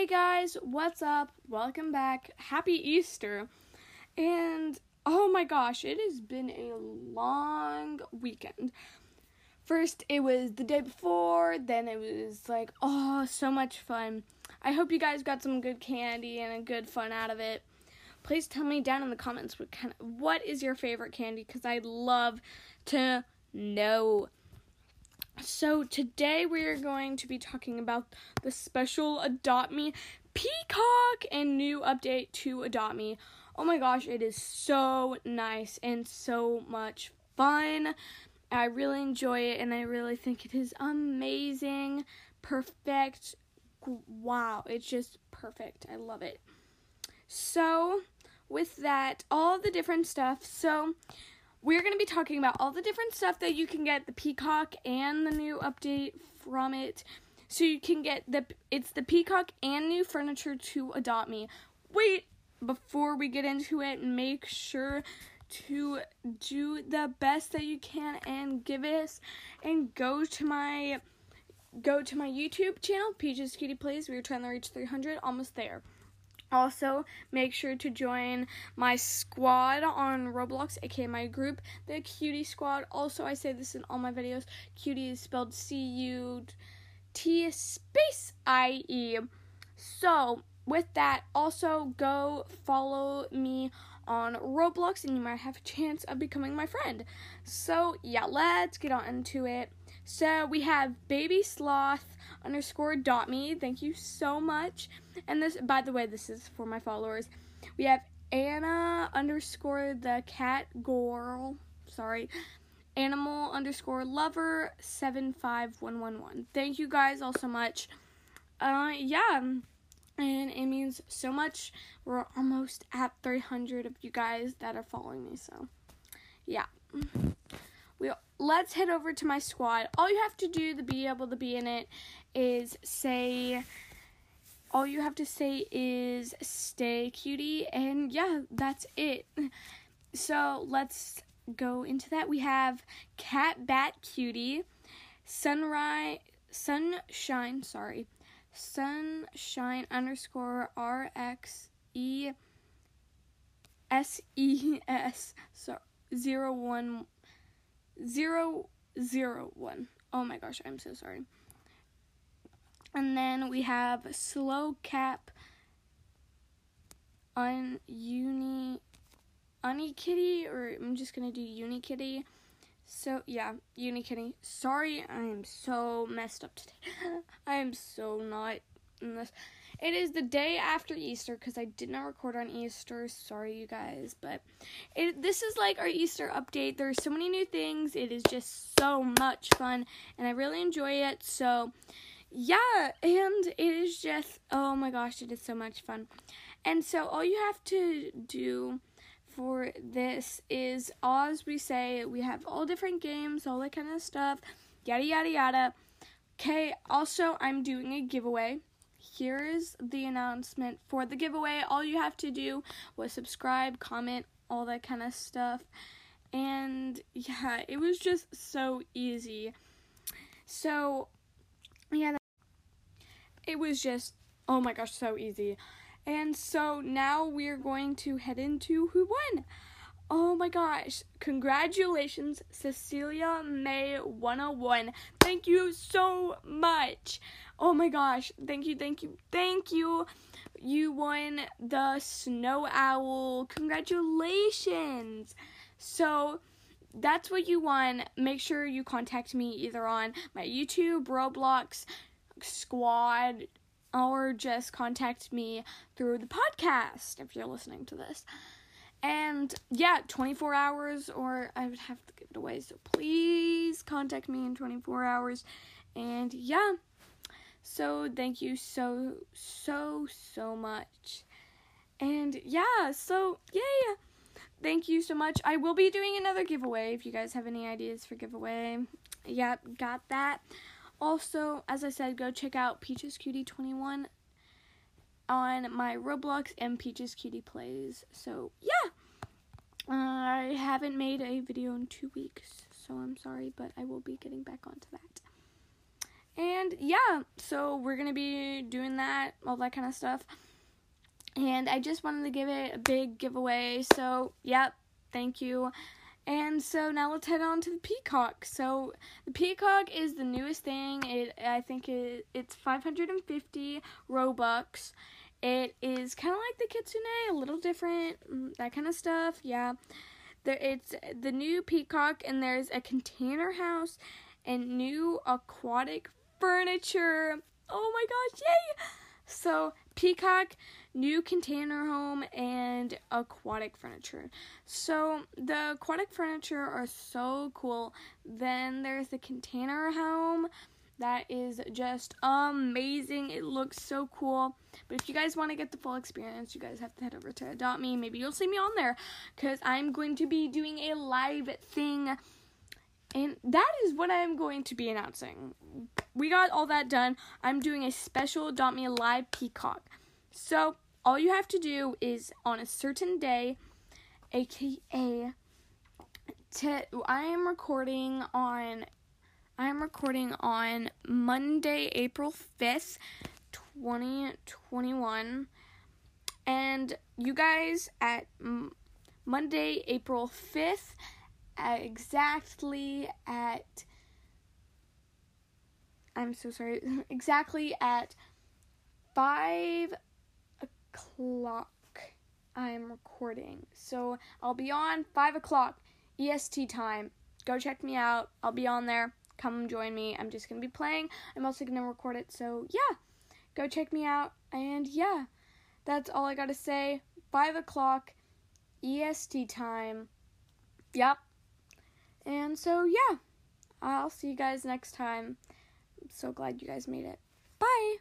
Hey guys, what's up? Welcome back. Happy Easter. And oh my gosh, it has been a long weekend. First, it was the day before, then it was like, oh, so much fun. I hope you guys got some good candy and a good fun out of it. Please tell me down in the comments what kind of, what is your favorite candy cuz I'd love to know. So today we are going to be talking about the special Adopt Me Peacock and new update to Adopt Me. Oh my gosh, it is so nice and so much fun. I really enjoy it and I really think it is amazing, perfect. Wow, it's just perfect. I love it. So, with that, all the different stuff. So, we're going to be talking about all the different stuff that you can get the Peacock and the new update from it. So you can get the it's the Peacock and new furniture to Adopt Me. Wait, before we get into it, make sure to do the best that you can and give us and go to my go to my YouTube channel, Peaches Cutie Plays. We are trying to reach 300, almost there. Also, make sure to join my squad on Roblox, aka my group, the Cutie Squad. Also, I say this in all my videos. Cutie is spelled C U T space I E. So, with that, also go follow me on Roblox and you might have a chance of becoming my friend. So, yeah, let's get on into it. So, we have Baby Sloth underscore dot me. Thank you so much. And this, by the way, this is for my followers. We have Anna underscore the cat girl. Sorry. Animal underscore lover seven five one one one. Thank you guys all so much. Uh, yeah, and it means so much. We're almost at 300 of you guys that are following me. So, yeah. Let's head over to my squad. All you have to do to be able to be in it is say all you have to say is stay cutie and yeah, that's it. So, let's go into that. We have cat bat cutie, sunrise sunshine, sorry. Sunshine underscore R X E S E S zero one zero zero one. Oh my gosh, I'm so sorry. And then we have slow cap on uni kitty or I'm just gonna do uni kitty. So yeah, uni kitty. Sorry, I am so messed up today. I am so not in this. It is the day after Easter because I did not record on Easter. Sorry, you guys, but it, this is like our Easter update. There's so many new things. It is just so much fun, and I really enjoy it. So, yeah, and it is just oh my gosh, it is so much fun. And so all you have to do for this is as we say, we have all different games, all that kind of stuff, yada yada yada. Okay, also I'm doing a giveaway here is the announcement for the giveaway. All you have to do was subscribe, comment, all that kind of stuff. And yeah, it was just so easy. So, yeah, it was just, oh my gosh, so easy. And so now we're going to head into who won. Oh my gosh, congratulations, Cecilia May 101. Thank you so much. Oh my gosh, thank you, thank you, thank you. You won the Snow Owl. Congratulations. So, that's what you won. Make sure you contact me either on my YouTube, Roblox, Squad, or just contact me through the podcast if you're listening to this. And yeah, 24 hours, or I would have to give it away. So please contact me in 24 hours. And yeah, so thank you so, so, so much. And yeah, so yay! Thank you so much. I will be doing another giveaway if you guys have any ideas for giveaway. Yep, got that. Also, as I said, go check out Peaches Cutie 21 on my Roblox and Peaches Cutie Plays. So, yeah. I haven't made a video in two weeks, so I'm sorry, but I will be getting back onto that. And yeah, so we're gonna be doing that, all that kind of stuff. And I just wanted to give it a big giveaway. So, yep, thank you. And so now let's head on to the Peacock. So the Peacock is the newest thing. It I think it, it's 550 Robux. It is kind of like the Kitsune, a little different, mm, that kind of stuff. Yeah. There it's the new Peacock and there's a container house and new aquatic furniture. Oh my gosh, yay! So, Peacock, new container home, and aquatic furniture. So, the aquatic furniture are so cool. Then there's the container home that is just amazing. It looks so cool. But if you guys want to get the full experience, you guys have to head over to Adopt Me. Maybe you'll see me on there because I'm going to be doing a live thing. And that is what I'm going to be announcing we got all that done. I'm doing a special Adopt Me Live Peacock. So, all you have to do is on a certain day, aka I am recording on I am recording on Monday, April 5th, 2021. And you guys at M- Monday, April 5th, exactly at I'm so sorry, exactly at 5 o'clock I'm recording. So I'll be on 5 o'clock EST time. Go check me out. I'll be on there. Come join me. I'm just going to be playing. I'm also going to record it. So yeah, go check me out. And yeah, that's all I got to say. 5 o'clock EST time. Yep. And so yeah, I'll see you guys next time I'm so glad you guys made it. Bye!